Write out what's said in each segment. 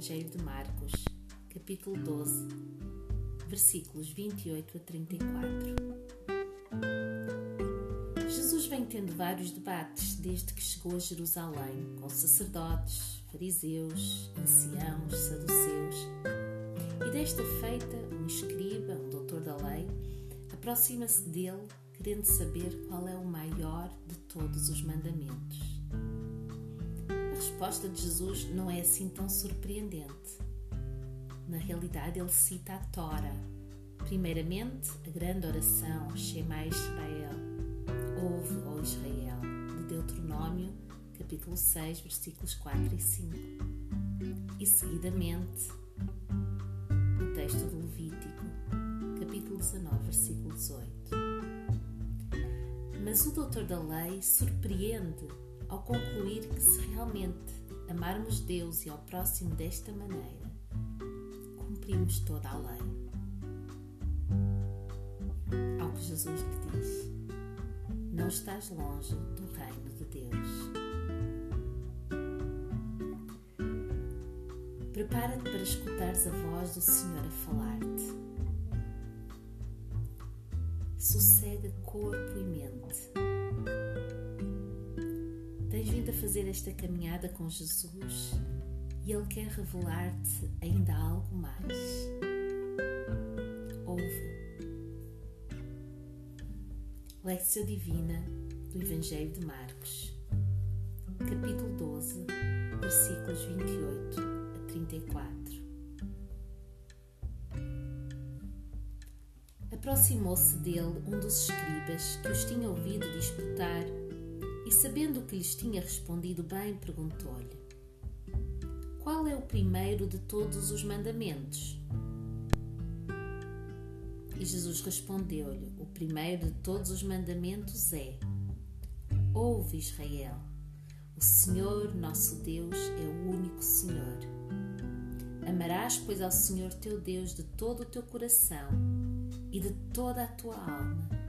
Evangelho de Marcos, capítulo 12, versículos 28 a 34. Jesus vem tendo vários debates desde que chegou a Jerusalém com sacerdotes, fariseus, anciãos, saduceus. E desta feita, um escriba, um doutor da lei, aproxima-se dele querendo saber qual é o maior de todos os mandamentos resposta de Jesus não é assim tão surpreendente. Na realidade, ele cita a Tora. Primeiramente, a grande oração Shema Israel, Ouve, ó Israel, de Deuteronômio, capítulo 6, versículos 4 e 5. E seguidamente, o texto do Levítico, capítulo 19, versículo 18. Mas o doutor da lei surpreende ao concluir que se realmente amarmos Deus e ao próximo desta maneira, cumprimos toda a lei. Ao que Jesus lhe diz: Não estás longe do reino de Deus. Prepara-te para escutares a voz do Senhor a falar-te. Sossega corpo e mente Tens vindo a fazer esta caminhada com Jesus e Ele quer revelar-te ainda algo mais. Ouve. Lecção Divina do Evangelho de Marcos, capítulo 12, versículos 28 a 34. Aproximou-se dele um dos escribas que os tinha ouvido disputar e, sabendo que lhes tinha respondido bem, perguntou-lhe: Qual é o primeiro de todos os mandamentos? E Jesus respondeu-lhe: O primeiro de todos os mandamentos é: Ouve, Israel, o Senhor nosso Deus é o único Senhor. Amarás, pois, ao Senhor teu Deus de todo o teu coração e de toda a tua alma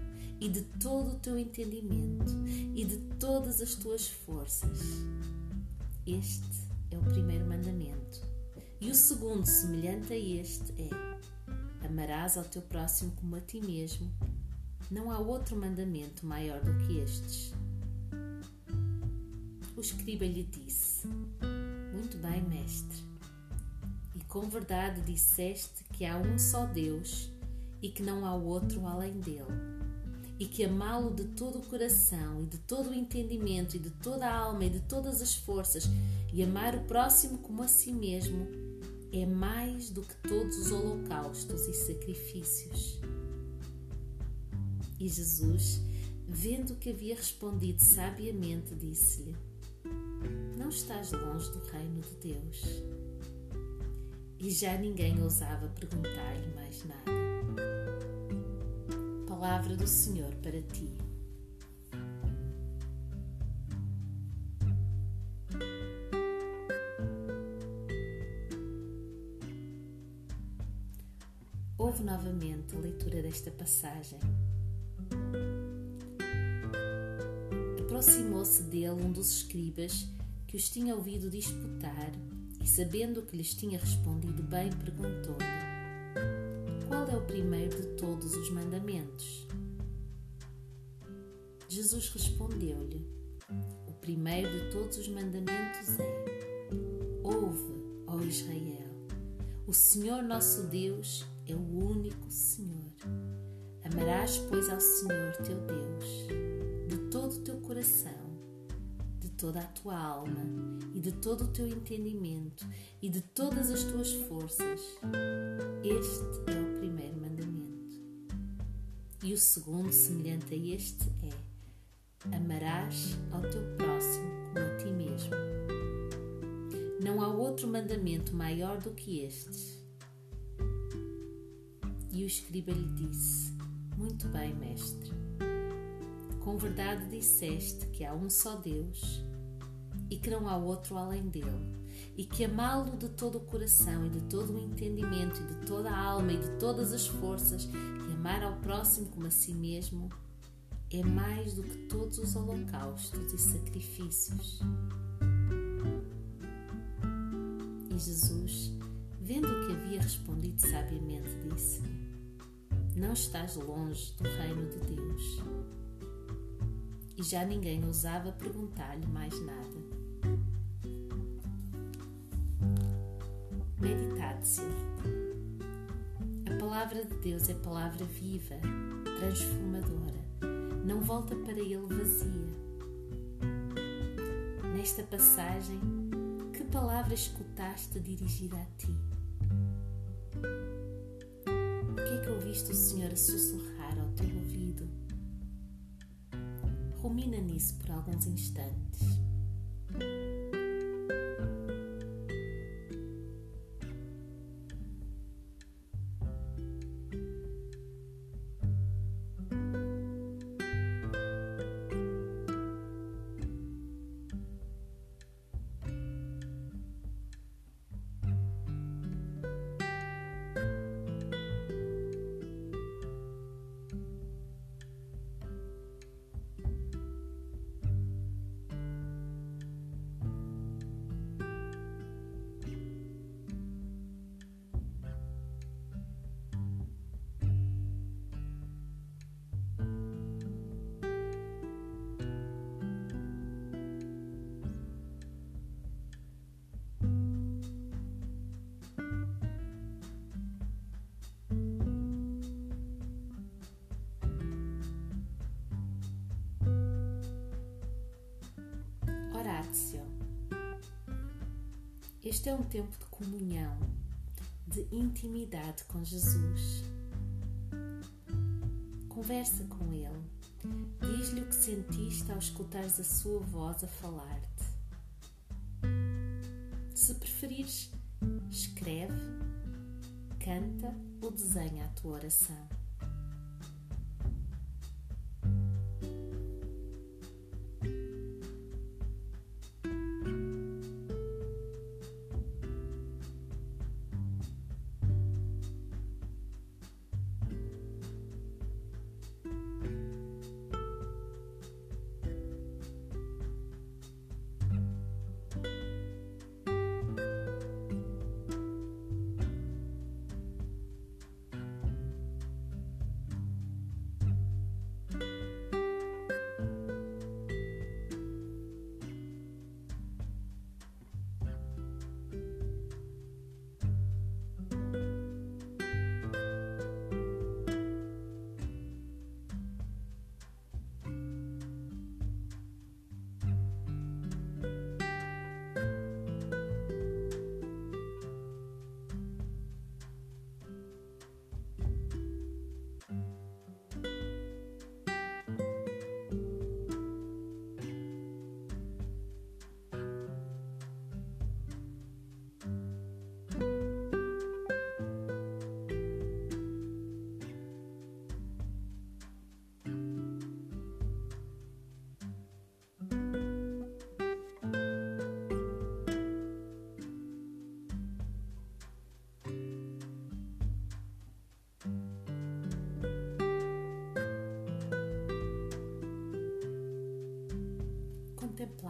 e de todo o teu entendimento e de todas as tuas forças. Este é o primeiro mandamento. E o segundo, semelhante a este, é: Amarás ao teu próximo como a ti mesmo. Não há outro mandamento maior do que estes. O escriba lhe disse: Muito bem, mestre. E com verdade disseste que há um só Deus e que não há outro além dele e que amá-lo de todo o coração e de todo o entendimento e de toda a alma e de todas as forças e amar o próximo como a si mesmo é mais do que todos os holocaustos e sacrifícios. E Jesus, vendo que havia respondido sabiamente, disse-lhe: Não estás longe do reino de Deus. E já ninguém ousava perguntar-lhe mais nada palavra do Senhor para ti. Ouve novamente a leitura desta passagem. Aproximou-se dele um dos escribas que os tinha ouvido disputar e, sabendo que lhes tinha respondido bem, perguntou-lhe: qual é o primeiro de todos os mandamentos? Jesus respondeu-lhe: O primeiro de todos os mandamentos é: Ouve, ó Israel, o Senhor nosso Deus é o único Senhor. Amarás, pois, ao Senhor teu Deus de todo o teu coração, toda a tua alma e de todo o teu entendimento e de todas as tuas forças. Este é o e o segundo, semelhante a este, é: Amarás ao teu próximo como a ti mesmo. Não há outro mandamento maior do que estes. E o escriba lhe disse: Muito bem, mestre. Com verdade disseste que há um só Deus e que não há outro além dele, e que amá-lo de todo o coração e de todo o entendimento e de toda a alma e de todas as forças amar ao próximo como a si mesmo é mais do que todos os holocaustos e sacrifícios. E Jesus, vendo o que havia respondido sabiamente, disse-lhe: Não estás longe do reino de Deus. E já ninguém ousava perguntar-lhe mais nada. Meditácia. A palavra de Deus é palavra viva, transformadora. Não volta para ele vazia. Nesta passagem, que palavra escutaste dirigida a ti? O que é que ouviste o Senhor a sussurrar ao teu ouvido? Rumina nisso por alguns instantes. Este é um tempo de comunhão, de intimidade com Jesus. Conversa com Ele. Diz-lhe o que sentiste ao escutares a sua voz a falar-te. Se preferires, escreve, canta ou desenha a tua oração.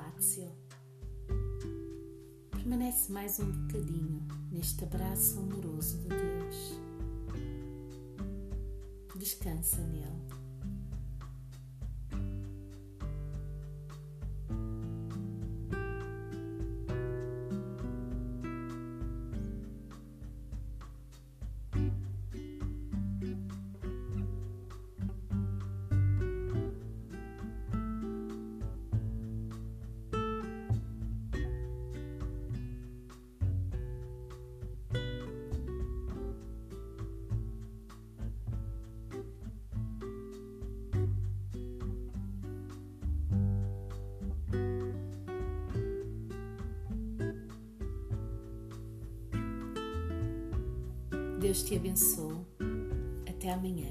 Contemplatio. Permanece mais um bocadinho neste abraço amoroso de Deus. Descansa nele. Deus te abençoe. Até amanhã.